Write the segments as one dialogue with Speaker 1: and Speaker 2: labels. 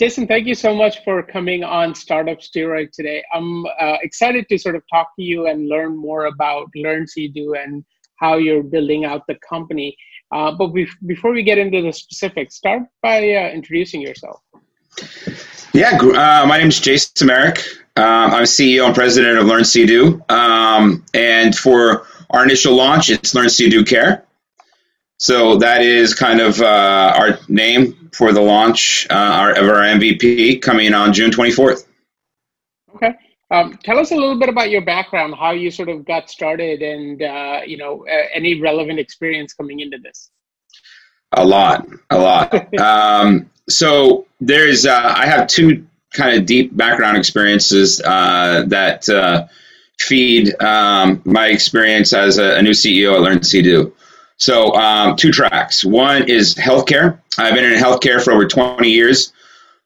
Speaker 1: Jason, thank you so much for coming on Startup Steroid today. I'm uh, excited to sort of talk to you and learn more about LearnCDo and how you're building out the company. Uh, but before we get into the specifics, start by uh, introducing yourself.
Speaker 2: Yeah, uh, my name is Jason Merrick. Um, I'm CEO and president of LearnCDo. Um, and for our initial launch, it's LearnCDo Care. So that is kind of uh, our name for the launch uh, our, of our MVP coming on June 24th.
Speaker 1: Okay. Um, tell us a little bit about your background, how you sort of got started, and uh, you know uh, any relevant experience coming into this.
Speaker 2: A lot, a lot. um, so there's, uh, I have two kind of deep background experiences uh, that uh, feed um, my experience as a, a, new CEO at LearnCDo. So, um, two tracks. One is healthcare. I've been in healthcare for over 20 years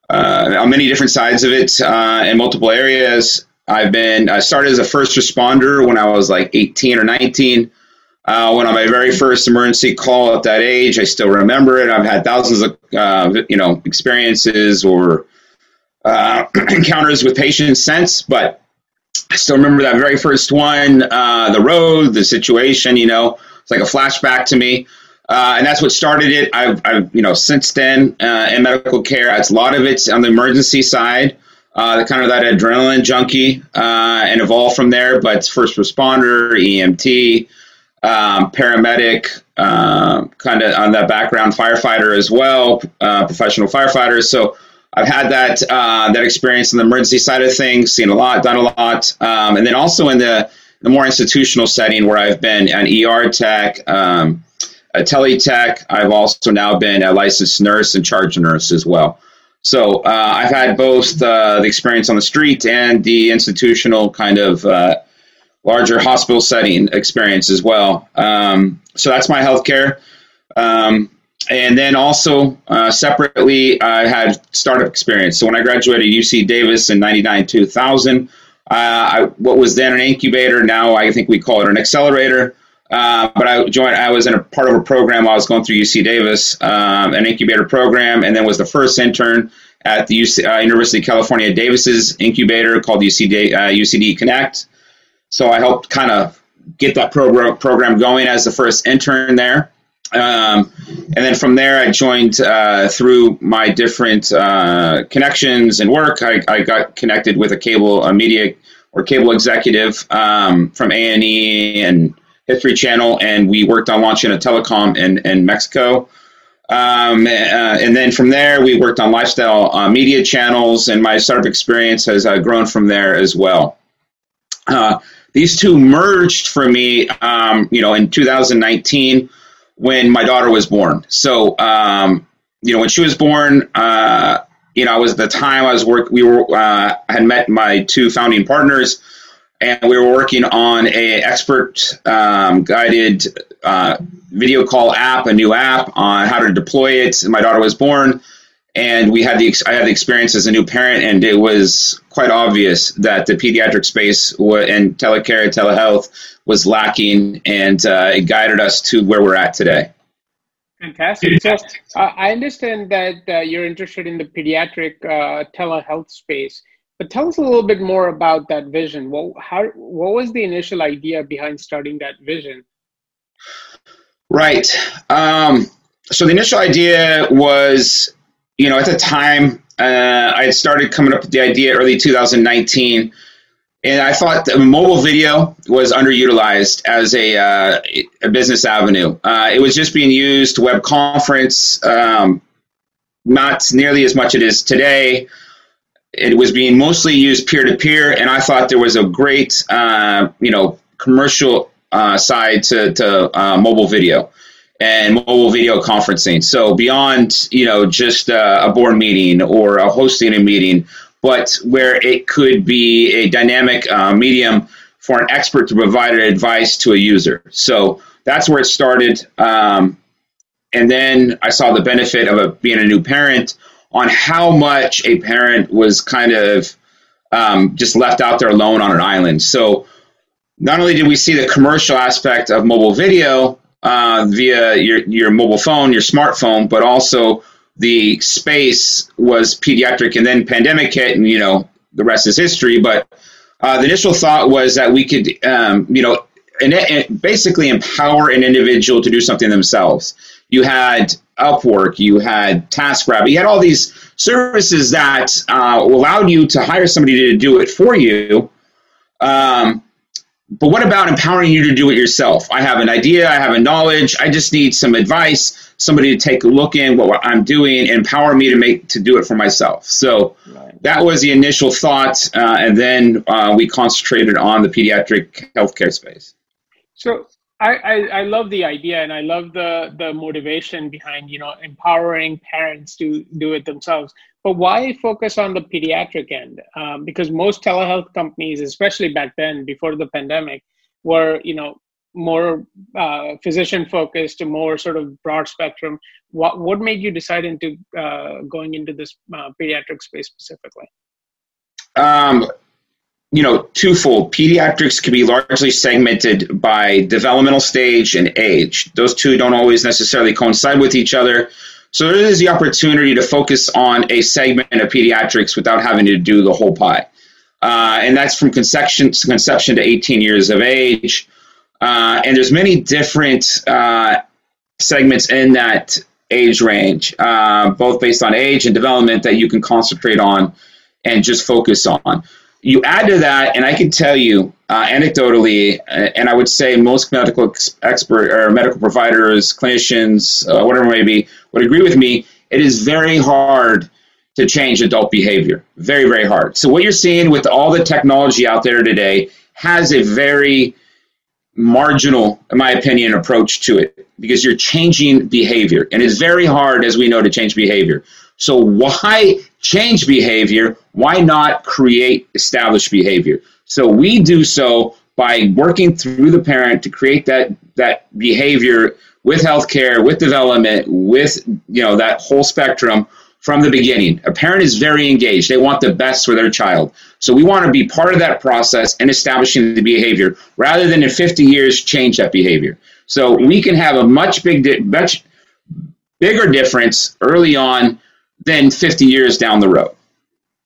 Speaker 2: uh, on many different sides of it uh, in multiple areas. I've been, I started as a first responder when I was like 18 or 19. Uh, when on my very first emergency call at that age, I still remember it. I've had thousands of, uh, you know, experiences or uh, encounters with patients since, but I still remember that very first one, uh, the road, the situation, you know, it's like a flashback to me. Uh, and that's what started it. I've, I've you know, since then uh, in medical care, it's a lot of it's on the emergency side, uh, kind of that adrenaline junkie, uh, and evolved from there. But first responder, EMT, um, paramedic, uh, kind of on that background, firefighter as well, uh, professional firefighters. So I've had that uh, that experience in the emergency side of things, seen a lot, done a lot, um, and then also in the the more institutional setting where I've been an ER tech, um, a teletech. I've also now been a licensed nurse and charge nurse as well. So uh, I've had both uh, the experience on the street and the institutional kind of uh, larger hospital setting experience as well. Um, so that's my healthcare. Um, and then also uh, separately, I had startup experience. So when I graduated UC Davis in 99 2000, uh, I, what was then an incubator, now I think we call it an accelerator. Uh, but I joined. I was in a part of a program. While I was going through UC Davis, um, an incubator program, and then was the first intern at the UC, uh, University of California Davis's incubator called UCD, UCD uh, Connect. So I helped kind of get that program program going as the first intern there. Um, and then from there, I joined uh, through my different uh, connections and work. I, I, got connected with a cable a media or cable executive um, from A and E and History Channel, and we worked on launching a telecom in, in Mexico. Um, uh, and then from there, we worked on lifestyle uh, media channels, and my startup experience has uh, grown from there as well. Uh, these two merged for me, um, you know, in 2019 when my daughter was born. So, um, you know, when she was born, uh, you know, I was the time I was work. We were uh, I had met my two founding partners, and we were working on a expert um, guided uh, video call app, a new app on how to deploy it. My daughter was born, and we had the I had the experience as a new parent, and it was quite obvious that the pediatric space and telecare and telehealth was lacking, and uh, it guided us to where we're at today.
Speaker 1: Fantastic. So uh, I understand that uh, you're interested in the pediatric uh, telehealth space, but tell us a little bit more about that vision. Well, how what was the initial idea behind starting that vision?
Speaker 2: Right. Um, so the initial idea was you know, at the time, uh, I had started coming up with the idea early 2019, and I thought mobile video was underutilized as a, uh, a business avenue. Uh, it was just being used web conference, um, not nearly as much as it is today. It was being mostly used peer to peer, and I thought there was a great, uh, you know, commercial uh, side to, to uh, mobile video and mobile video conferencing. So beyond you know just uh, a board meeting or a hosting a meeting, but where it could be a dynamic uh, medium for an expert to provide advice to a user. So that's where it started. Um, and then I saw the benefit of a, being a new parent on how much a parent was kind of um, just left out there alone on an island. So not only did we see the commercial aspect of mobile video, uh, via your, your mobile phone, your smartphone, but also the space was pediatric, and then pandemic hit, and you know the rest is history. But uh, the initial thought was that we could, um, you know, and, and basically empower an individual to do something themselves. You had Upwork, you had TaskRabbit, you had all these services that uh, allowed you to hire somebody to do it for you. Um, but what about empowering you to do it yourself? I have an idea, I have a knowledge, I just need some advice, somebody to take a look in what I'm doing, and empower me to make to do it for myself. So right. that was the initial thought, uh, and then uh, we concentrated on the pediatric healthcare space.
Speaker 1: So I, I, love the idea and I love the the motivation behind you know empowering parents to do it themselves. But why focus on the pediatric end? Um, because most telehealth companies, especially back then before the pandemic, were you know more uh, physician focused, more sort of broad spectrum. What what made you decide into uh, going into this uh, pediatric space specifically?
Speaker 2: Um, you know, twofold. Pediatrics can be largely segmented by developmental stage and age. Those two don't always necessarily coincide with each other. So there is the opportunity to focus on a segment of pediatrics without having to do the whole pie. Uh, and that's from conception, conception to 18 years of age. Uh, and there's many different uh, segments in that age range, uh, both based on age and development that you can concentrate on and just focus on you add to that, and I can tell you uh, anecdotally, uh, and I would say most medical expert or medical providers, clinicians, uh, whatever it may be, would agree with me. It is very hard to change adult behavior. Very, very hard. So what you're seeing with all the technology out there today has a very marginal, in my opinion, approach to it because you're changing behavior, and it's very hard, as we know, to change behavior. So why change behavior? Why not create established behavior? So we do so by working through the parent to create that that behavior with healthcare, with development, with you know that whole spectrum from the beginning. A parent is very engaged. They want the best for their child. So we want to be part of that process and establishing the behavior rather than in 50 years change that behavior. So we can have a much big much bigger difference early on than 50 years down the road.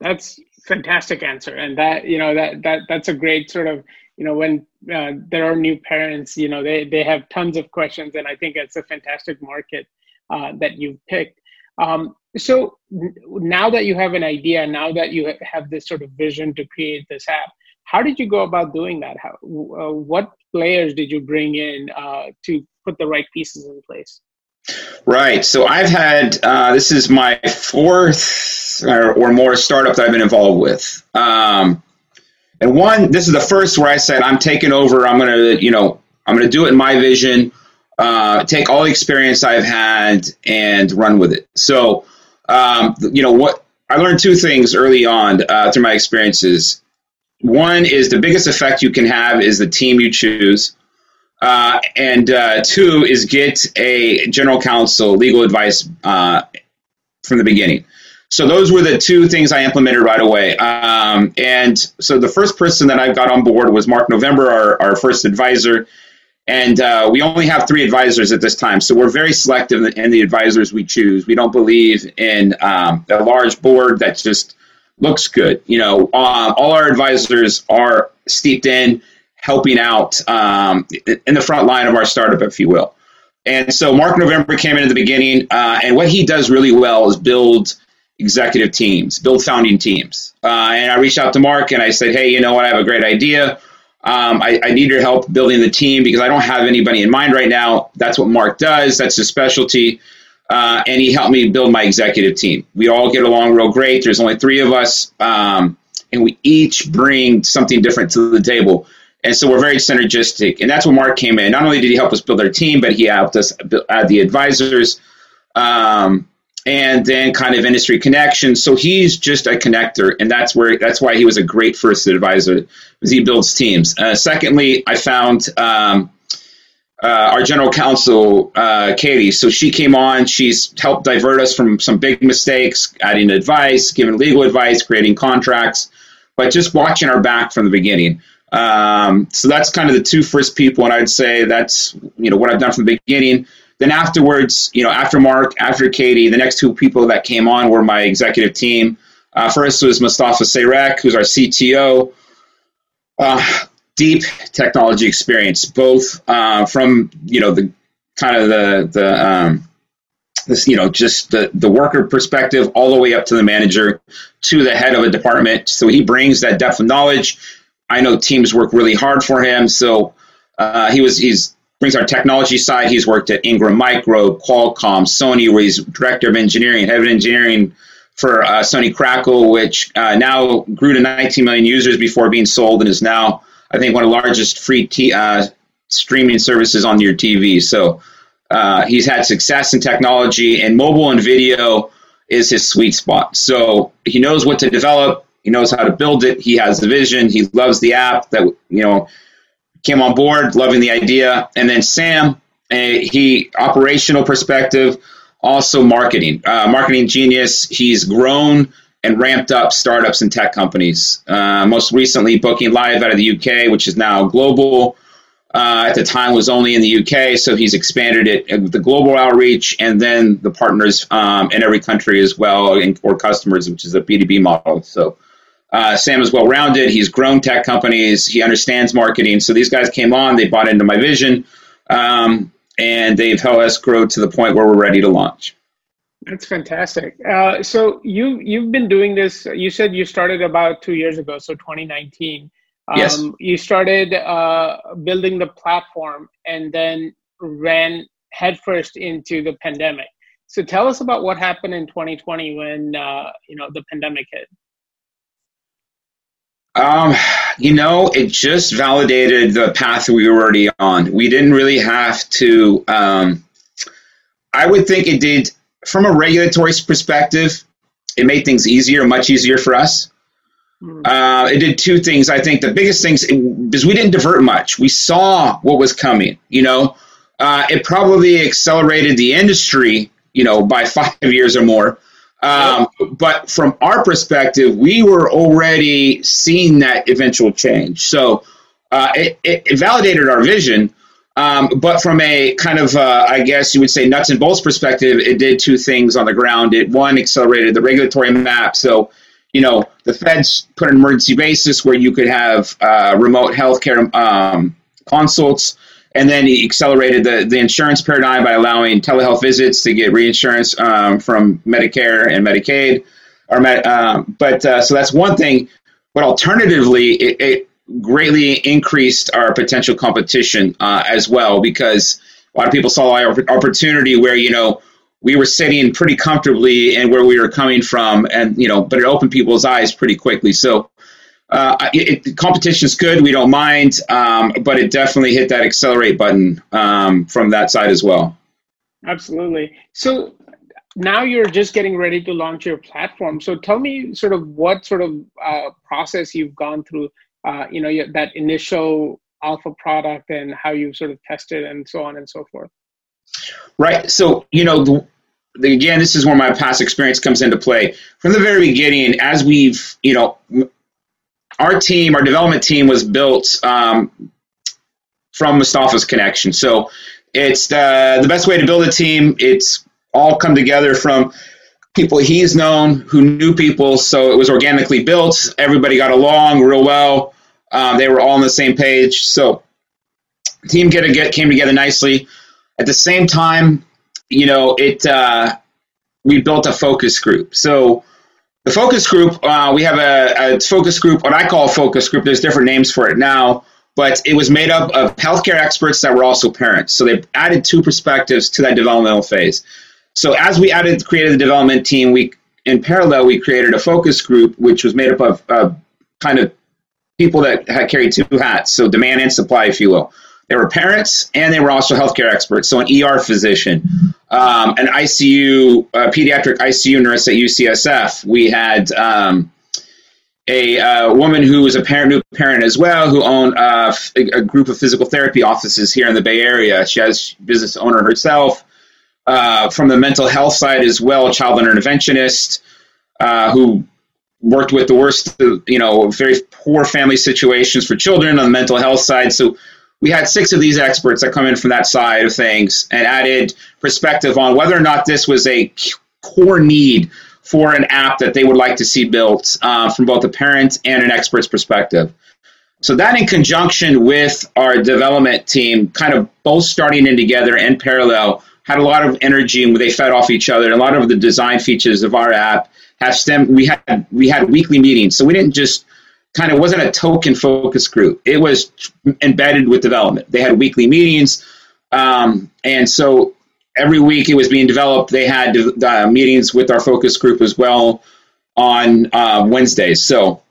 Speaker 1: That's fantastic answer. And that, you know, that, that, that's a great sort of, you know, when uh, there are new parents, you know, they, they have tons of questions and I think it's a fantastic market uh, that you've picked. Um, so now that you have an idea, now that you have this sort of vision to create this app, how did you go about doing that? How, uh, what players did you bring in uh, to put the right pieces in place?
Speaker 2: Right. So I've had uh, this is my fourth or, or, more startup that I've been involved with. Um, and one, this is the first where I said I'm taking over. I'm gonna, you know, I'm gonna do it in my vision. Uh, take all the experience I've had and run with it. So, um, you know, what I learned two things early on uh, through my experiences. One is the biggest effect you can have is the team you choose. Uh, and uh, two is get a general counsel legal advice uh, from the beginning. So those were the two things I implemented right away. Um, and so the first person that I got on board was Mark November, our, our first advisor. And uh, we only have three advisors at this time. So we're very selective in the advisors we choose. We don't believe in um, a large board that just looks good. You know, uh, all our advisors are steeped in helping out um, in the front line of our startup, if you will. And so Mark November came in at the beginning, uh, and what he does really well is build executive teams, build founding teams. Uh, and I reached out to Mark and I said, hey, you know what? I have a great idea. Um, I, I, need your help building the team because I don't have anybody in mind right now. That's what Mark does. That's his specialty. Uh, and he helped me build my executive team. We all get along real great. There's only three of us, um, and we each bring something different to the table. And so we're very synergistic. And that's when Mark came in. Not only did he help us build our team, but he helped us add the advisors um, and then kind of industry connections. So he's just a connector. And that's where that's why he was a great first advisor because he builds teams. Uh, secondly, I found um, uh, our general counsel, uh, Katie. So she came on. She's helped divert us from some big mistakes, adding advice, giving legal advice, creating contracts, but just watching our back from the beginning. Um, so that's kind of the two first people, and I'd say that's you know what I've done from the beginning. then afterwards, you know, after Mark, after Katie, the next two people that came on were my executive team. Uh, first was Mustafa Sayrek, who's our CTO. Uh, deep technology experience, both uh, from you know the kind of the the um, this you know just the the worker perspective all the way up to the manager to the head of a department. So he brings that depth of knowledge. I know teams work really hard for him, so uh, he was he's brings our technology side. He's worked at Ingram Micro, Qualcomm, Sony, where he's director of engineering, head of engineering for uh, Sony Crackle, which uh, now grew to 19 million users before being sold and is now, I think, one of the largest free t- uh, streaming services on your TV. So uh, he's had success in technology, and mobile and video is his sweet spot. So he knows what to develop. He knows how to build it. He has the vision. He loves the app that you know came on board, loving the idea. And then Sam, he operational perspective, also marketing, uh, marketing genius. He's grown and ramped up startups and tech companies. Uh, most recently, Booking Live out of the UK, which is now global. Uh, at the time was only in the UK, so he's expanded it with the global outreach and then the partners um, in every country as well, and, or customers, which is a B2B model. So uh, Sam is well rounded. He's grown tech companies. He understands marketing. So these guys came on. They bought into my vision, um, and they've helped us grow to the point where we're ready to launch.
Speaker 1: That's fantastic. Uh, so you you've been doing this. You said you started about two years ago, so 2019. Um,
Speaker 2: yes.
Speaker 1: You started uh, building the platform and then ran headfirst into the pandemic. So tell us about what happened in 2020 when uh, you know the pandemic hit.
Speaker 2: Um, you know, it just validated the path we were already on. We didn't really have to. Um, I would think it did, from a regulatory perspective, it made things easier, much easier for us. Hmm. Uh, it did two things. I think the biggest things is we didn't divert much. We saw what was coming. You know, uh, it probably accelerated the industry. You know, by five years or more. Um, but from our perspective, we were already seeing that eventual change. So uh, it, it, validated our vision. Um, but from a kind of, uh, I guess you would say, nuts and bolts perspective, it did two things on the ground. It one accelerated the regulatory map. So, you know, the feds put an emergency basis where you could have uh, remote healthcare um, consults and then he accelerated the, the insurance paradigm by allowing telehealth visits to get reinsurance um, from Medicare and Medicaid. Or um, but uh, so that's one thing. But alternatively, it, it greatly increased our potential competition uh, as well because a lot of people saw our opportunity where you know we were sitting pretty comfortably and where we were coming from, and you know, but it opened people's eyes pretty quickly. So uh, it, competition is good. We don't mind, um, but it definitely hit that accelerate button um, from that side as well.
Speaker 1: Absolutely. So now you're just getting ready to launch your platform. So tell me, sort of, what sort of uh, process you've gone through. Uh, you know, that initial alpha product and how you sort of tested and so on and so forth.
Speaker 2: Right. So you know. The, again, this is where my past experience comes into play. From the very beginning, as we've, you know, our team, our development team, was built um, from Mustafa's connection. So it's the, the best way to build a team. It's all come together from people he's known who knew people. So it was organically built. Everybody got along real well. Um, they were all on the same page. So team get, get came together nicely. At the same time, you know, it uh, we built a focus group. So the focus group, uh, we have a, a, focus group, what I call a focus group. There's different names for it now, but it was made up of healthcare experts that were also parents. So they added two perspectives to that developmental phase. So as we added, created the development team, we in parallel we created a focus group which was made up of uh, kind of people that carried two hats, so demand and supply, if you will. They were parents and they were also healthcare experts. So an ER physician, um, an ICU, pediatric ICU nurse at UCSF. We had um, a uh, woman who was a parent, new parent as well, who owned uh, a group of physical therapy offices here in the Bay Area. She has business owner herself. Uh, from the mental health side as well, a child interventionist uh, who worked with the worst, you know, very poor family situations for children on the mental health side. So we had six of these experts that come in from that side of things and added perspective on whether or not this was a core need for an app that they would like to see built uh, from both a parent and an expert's perspective. So that in conjunction with our development team, kind of both starting in together and parallel, had a lot of energy and they fed off each other. A lot of the design features of our app have stemmed. We had we had weekly meetings, so we didn't just kind of wasn't a token focus group. It was embedded with development. They had weekly meetings, um, and so every week it was being developed. They had uh, meetings with our focus group as well on uh, Wednesdays. So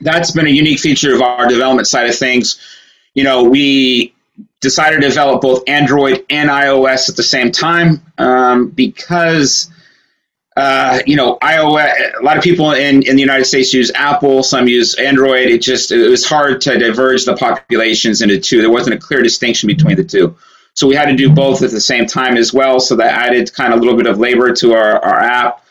Speaker 2: that's been a unique feature of our development side of things. You know, we decided to develop both Android and iOS at the same time um, because uh, you know, iOS. A lot of people in, in the United States use Apple. Some use Android. It just it was hard to diverge the populations into two. There wasn't a clear distinction between the two. So we had to do both at the same time as well. So that added kind of a little bit of labor to our, our app.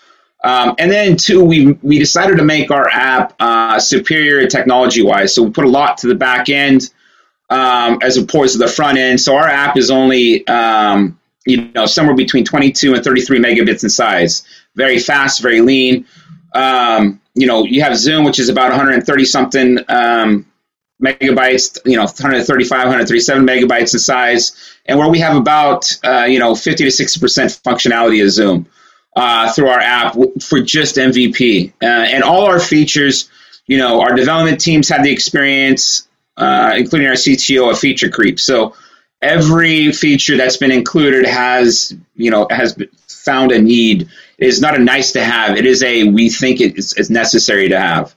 Speaker 2: Um, and then two, we we decided to make our app uh, superior technology wise. So we put a lot to the back end um, as opposed to the front end. So our app is only um, you know somewhere between 22 and 33 megabits in size very fast, very lean. Um, you know, you have Zoom, which is about 130 something um, megabytes, you know, 135, 137 megabytes in size, and where we have about, uh, you know, 50 to 60% functionality of Zoom uh, through our app for just MVP. Uh, and all our features, you know, our development teams have the experience, uh, including our CTO, of feature creep. So every feature that's been included has, you know, has found a need it is not a nice to have. It is a we think it's, it's necessary to have.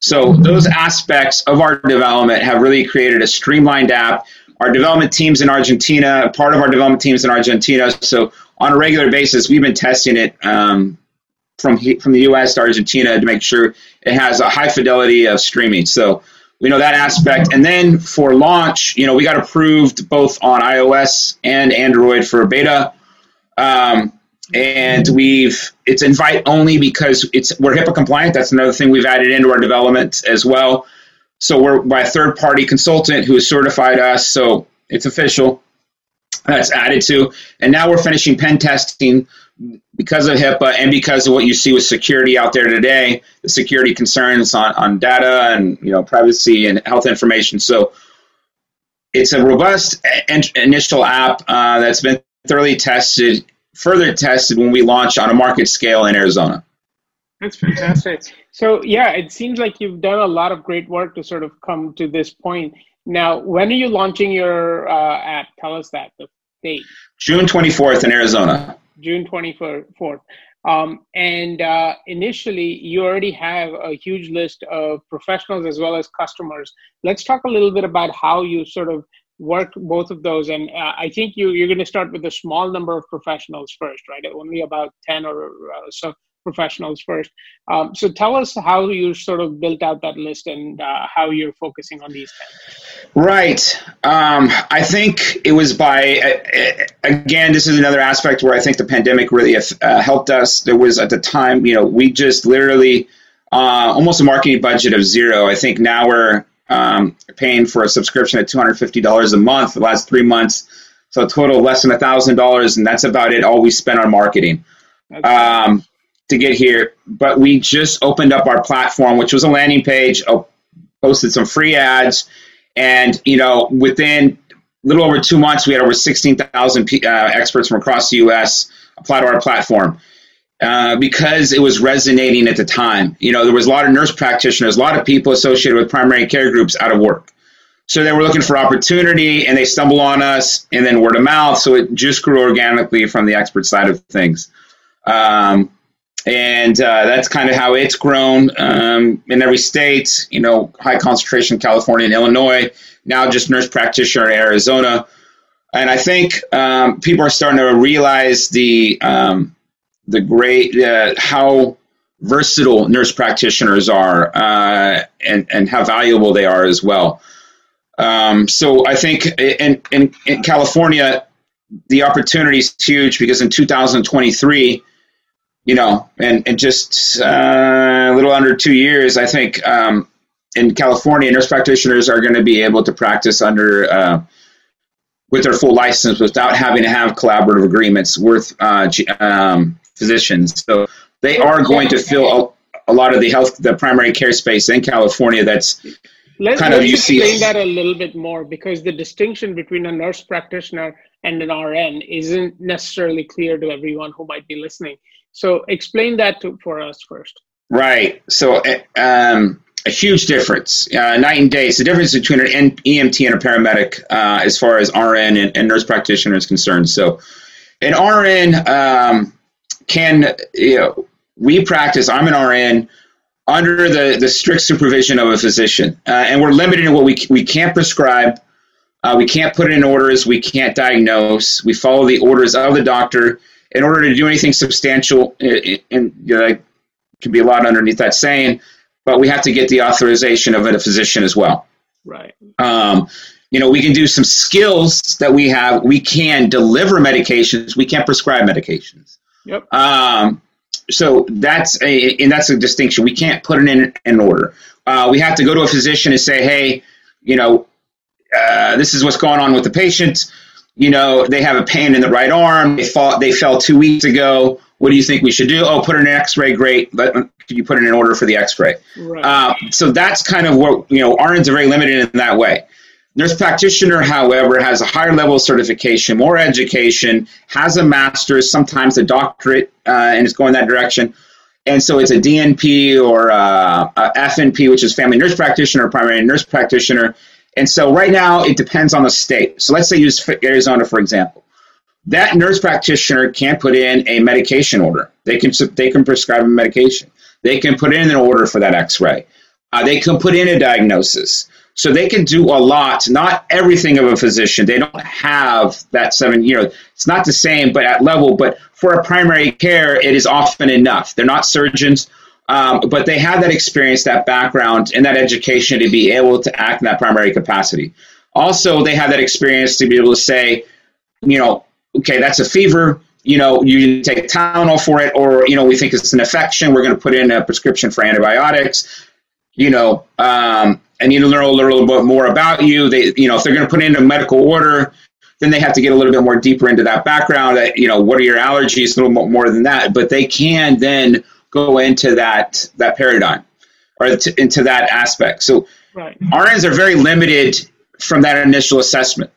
Speaker 2: So those aspects of our development have really created a streamlined app. Our development teams in Argentina, part of our development teams in Argentina. So on a regular basis, we've been testing it um, from from the U.S. to Argentina to make sure it has a high fidelity of streaming. So we know that aspect. And then for launch, you know, we got approved both on iOS and Android for a beta. Um, and we've it's invite only because it's we're HIPAA compliant. That's another thing we've added into our development as well. So we're by a third party consultant who has certified us, so it's official. That's added to, and now we're finishing pen testing because of HIPAA and because of what you see with security out there today, the security concerns on, on data and you know privacy and health information. So it's a robust initial app uh, that's been thoroughly tested further tested when we launch on a market scale in Arizona.
Speaker 1: That's fantastic. So, yeah, it seems like you've done a lot of great work to sort of come to this point. Now, when are you launching your uh, app? Tell us that, the date.
Speaker 2: June 24th in Arizona.
Speaker 1: June 24th. Um, and uh, initially, you already have a huge list of professionals as well as customers. Let's talk a little bit about how you sort of work both of those and uh, i think you you're going to start with a small number of professionals first right only about 10 or uh, so professionals first. Um, so tell us how you sort of built out that list and uh, how you're focusing on these
Speaker 2: 10 right. Um, i think it was by uh, again this is another aspect where i think the pandemic really uh, helped us. There was at the time you know we just literally uh, almost a marketing budget of zero. I think now we're um, paying for a subscription at $250 a month the last three months. So a total of less than $1,000, and that's about it, all we spent on marketing. Um, to get here. But we just opened up our platform, which was a landing page, uh, posted some free ads, and, you know, within a little over two months, we had over 16,000 uh, experts from across the U.S. apply to our platform. Uh, because it was resonating at the time. You know, there was a lot of nurse practitioners, a lot of people associated with primary care groups out of work. So they were looking for opportunity and they stumble on us and then word of mouth. So it just grew organically from the expert side of things. Um, and uh, that's kind of how it's grown um, in every state, you know, high concentration in California and Illinois, now just nurse practitioner in Arizona. And I think um, people are starting to realize the, um, the great uh, how versatile nurse practitioners are uh, and and how valuable they are as well. Um, so I think in, in, in California, the opportunity is huge because in 2023, you know, and, and just uh, a little under two years, I think um, in California, nurse practitioners are going to be able to practice under uh, with their full license without having to have collaborative agreements with uh, um, physicians. So they are going to fill a, a, lot of the health, the primary care space in California. That's
Speaker 1: Let, kind of you see. Explain that a little bit more because the distinction between a nurse practitioner and an RN isn't necessarily clear to everyone who might be listening. So explain that to, for us first.
Speaker 2: Right. So eh, um, a huge difference, uh, night and day. It's the difference between an EMT and a paramedic uh, as far as RN and, and, nurse practitioner is concerned. So, an RN um, can, you know, we practice, I'm an RN under the, the strict supervision of a physician, uh, and we're limited in what we, we can't prescribe. Uh, we can't put in orders. We can't diagnose. We follow the orders of the doctor. In order to do anything substantial, and know, can be a lot underneath that saying, but we have to get the authorization of a physician as well.
Speaker 1: Right.
Speaker 2: Um, you know, we can do some skills that we have. We can deliver medications. We can't prescribe medications.
Speaker 1: Yep.
Speaker 2: Um, so that's a and that's a distinction. We can't put it in an order. Uh, we have to go to a physician and say, hey, you know, uh, this is what's going on with the patient. You know, they have a pain in the right arm. They fought. They fell two weeks ago. What do you think we should do? Oh, put in an X-ray. Great. But could you put in an order for the X-ray? Right. Uh, so that's kind of what you know. RNs are very limited in that way. Nurse practitioner, however, has a higher level of certification, more education, has a master's, sometimes a doctorate, uh, and is going that direction. And so it's a DNP or uh, a, a FNP, which is family nurse practitioner, or primary nurse practitioner. And so right now it depends on the state. So let's say use Arizona for example that nurse practitioner can put in a medication order. They can they can prescribe a medication. They can put in an order for that X-ray. Uh, they can put in a diagnosis. So they can do a lot. Not everything of a physician. They don't have that seven. Know, it's not the same, but at level. But for a primary care, it is often enough. They're not surgeons. Um, but they have that experience, that background, and that education to be able to act in that primary capacity. Also, they have that experience to be able to say, you know, okay, that's a fever. You know, you take Tylenol for it, or you know, we think it's an infection. We're going to put in a prescription for antibiotics. You know, um, I need to learn a little bit more about you. They, you know, if they're going to put in a medical order, then they have to get a little bit more deeper into that background. That you know, what are your allergies? A little more than that, but they can then go into that that paradigm or to, into that aspect. So, right. RNs are very limited from that initial assessment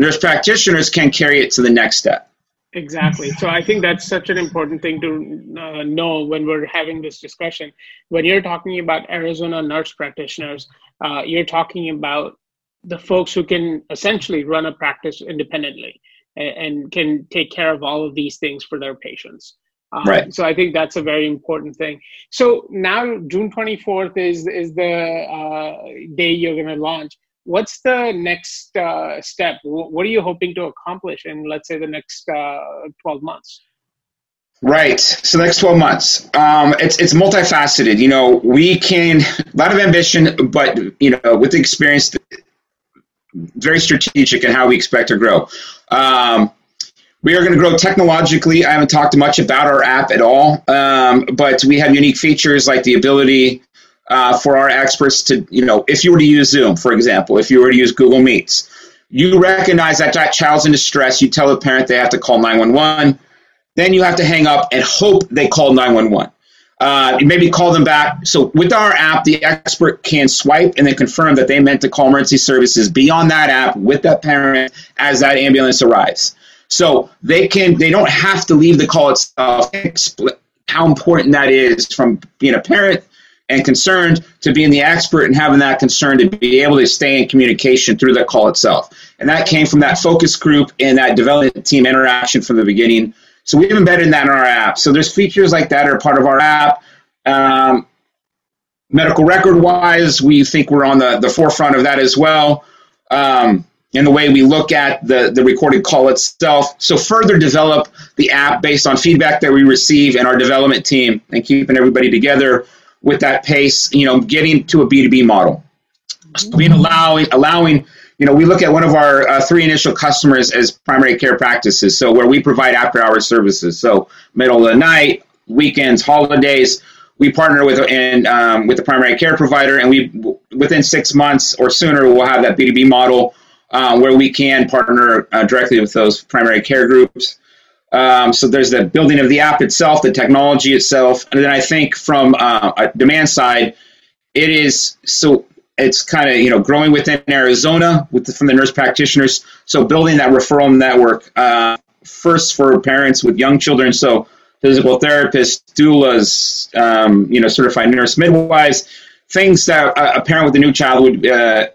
Speaker 2: nurse practitioners can carry it to the next step.
Speaker 1: Exactly. So I think that's such an important thing to uh, know when we're having this discussion. When you're talking about Arizona nurse practitioners, uh, you're talking about the folks who can essentially run a practice independently and, and can take care of all of these things for their patients. Um, right. So I think that's a very important thing. So now June 24th is is the uh, day you're going to launch what's the next uh, step? What are you hoping to accomplish in, let's say, the next uh, 12 months?
Speaker 2: Right. So the next 12 months, um, it's, it's multifaceted. You know, we can, a lot of ambition, but, you know, with the experience, very strategic in how we expect to grow. Um, we are going to grow technologically. I haven't talked much about our app at all, um, but we have unique features like the ability uh, for our experts to, you know, if you were to use Zoom, for example, if you were to use Google Meets, you recognize that that child's in distress, you tell the parent they have to call 911, then you have to hang up and hope they call 911. Uh, maybe call them back. So with our app, the expert can swipe and then confirm that they meant to call emergency services beyond that app with that parent as that ambulance arrives. So they can, they don't have to leave the call itself. How important that is from being a parent and concerned to being the expert and having that concern to be able to stay in communication through the call itself. And that came from that focus group and that development team interaction from the beginning. So we've embedded that in our app. So there's features like that are part of our app. Um, medical record wise, we think we're on the, the forefront of that as well. Um, in the way we look at the, the recorded call itself. So further develop the app based on feedback that we receive and our development team and keeping everybody together with that pace, you know, getting to a B2B model. So being allowing, allowing, you know, we look at one of our uh, three initial customers as primary care practices. So where we provide after hours services. So middle of the night, weekends, holidays, we partner with and um, with the primary care provider, and we within six months or sooner we'll have that B two B model uh, where we can partner uh, directly with those primary care groups. Um, so there's the building of the app itself, the technology itself, and then I think from uh, a demand side, it is so it's kind of you know growing within Arizona with the, from the nurse practitioners. So building that referral network uh, first for parents with young children. So physical therapists, doulas, um, you know, certified nurse midwives, things that a parent with a new child would uh,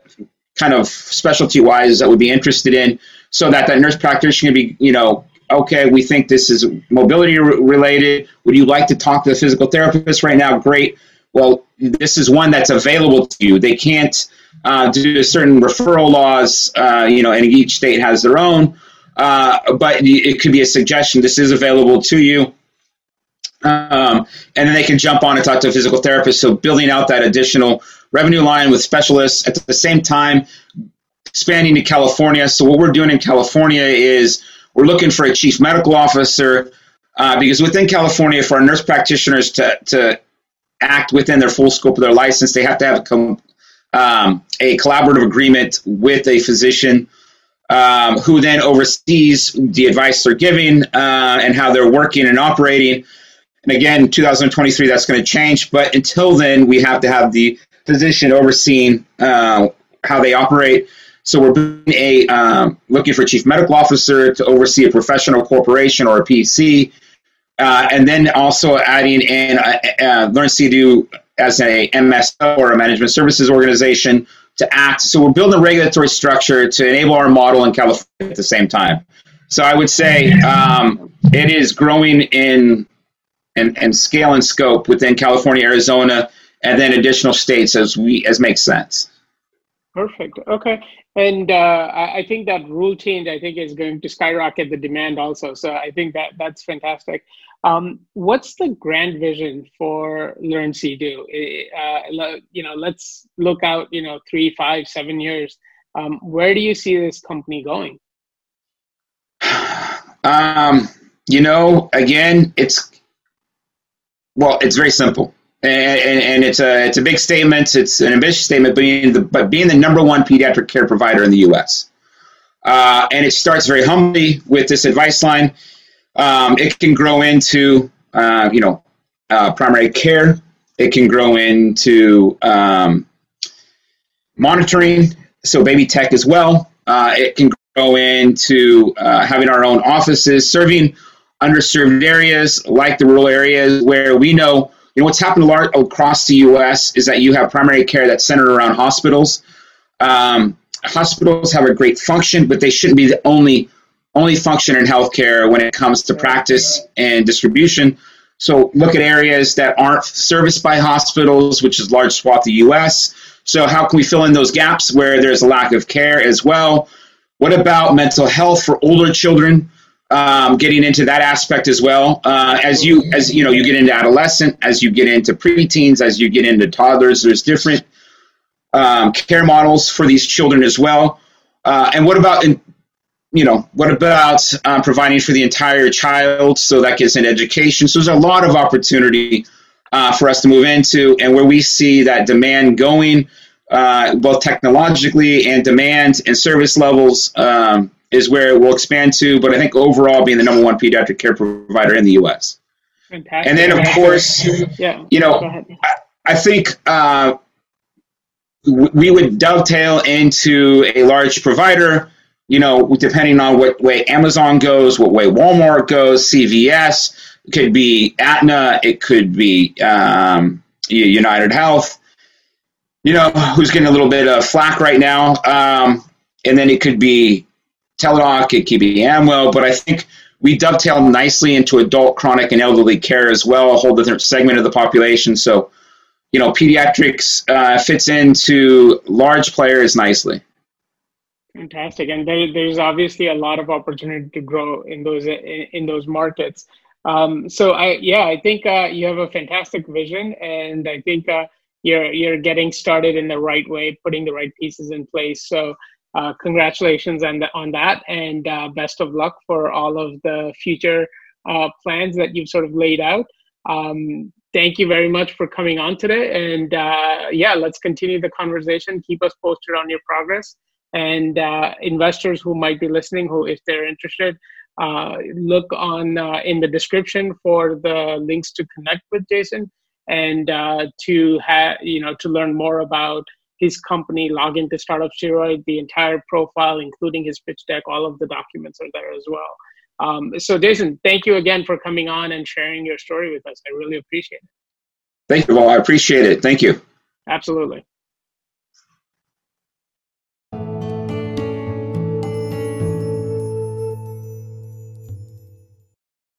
Speaker 2: kind of specialty wise that would be interested in, so that that nurse practitioner can be you know okay, we think this is mobility related. Would you like to talk to the physical therapist right now? Great. Well, this is one that's available to you. They can't uh, do certain referral laws, uh, you know, and each state has their own. Uh, but it could be a suggestion. This is available to you. Um, and then they can jump on and talk to a physical therapist. So building out that additional revenue line with specialists at the same time, expanding to California. So what we're doing in California is we're looking for a chief medical officer uh, because within California, for our nurse practitioners to, to act within their full scope of their license, they have to have a, com- um, a collaborative agreement with a physician um, who then oversees the advice they're giving uh, and how they're working and operating. And again, 2023, that's going to change. But until then, we have to have the physician overseeing uh, how they operate. So we're a um, looking for chief medical officer to oversee a professional corporation or a PC, uh, and then also adding in uh, uh, Learn CDO as a MSO or a management services organization to act. So we're building a regulatory structure to enable our model in California at the same time. So I would say um, it is growing in, in, in scale and scope within California, Arizona, and then additional states as we as makes sense.
Speaker 1: Perfect. Okay. And uh, I think that rule change, I think, is going to skyrocket the demand also. So I think that that's fantastic. Um, what's the grand vision for Learn CDO? Uh, you know, let's look out. You know, three, five, seven years. Um, where do you see this company going?
Speaker 2: Um, you know, again, it's well, it's very simple and, and, and, it's a it's a big statement. It's an ambitious statement, being the but being the number one pediatric care provider in the U.S. Uh, and it starts very humbly with this advice line. Um, it can grow into uh, you know uh, primary care. It can grow into um, monitoring, so baby tech as well. Uh, it can grow into uh, having our own offices, serving underserved areas like the rural areas where we know you know what's happened across the U.S. is that you have primary care that's centered around hospitals. Um, hospitals have a great function, but they shouldn't be the only only function in healthcare when it comes to practice and distribution. So look at areas that aren't serviced by hospitals, which is large swath of the U.S. So how can we fill in those gaps where there's a lack of care as well? What about mental health for older children? Um, getting into that aspect as well. Uh, as you as you know, you get into adolescent, as you get into preteens, as you get into toddlers, there's different um, care models for these children as well. Uh, and what about in, you know what about um, providing for the entire child so that gets an education so there's a lot of opportunity uh, for us to move into and where we see that demand going uh, both technologically and demand and service levels um, is where it will expand to. But I think overall, being the number one pediatric care provider in the U.S. Fantastic. And then, of course, yeah. you know, I, I, think uh, we would dovetail into a large provider. You know, depending on what way Amazon goes, what way Walmart goes, CVS, it could be Aetna, it could be um, United Health. You know, who's getting a little bit of flack right now, um, and then it could be Teladoc, it could be Amwell, but I think we dovetail nicely into adult, chronic, and elderly care as well, a whole different segment of the population. So, you know, pediatrics uh, fits into large players nicely.
Speaker 1: Fantastic, and there, there's obviously a lot of opportunity to grow in those in, in those markets. Um, so, I yeah, I think uh, you have a fantastic vision, and I think uh, you're you're getting started in the right way, putting the right pieces in place. So uh, congratulations on, the, on that and uh, best of luck for all of the future uh, plans that you've sort of laid out. Um, thank you very much for coming on today. And uh, yeah, let's continue the conversation. Keep us posted on your progress. And uh, investors who might be listening, who if they're interested, uh, look on in the description for the links to connect with Jason and to have you know to learn more about his company. Log into Startup Steroid, the entire profile, including his pitch deck. All of the documents are there as well. Um, so, Jason, thank you again for coming on and sharing your story with us. I really appreciate it.
Speaker 2: Thank you. all. I appreciate it. Thank you.
Speaker 1: Absolutely.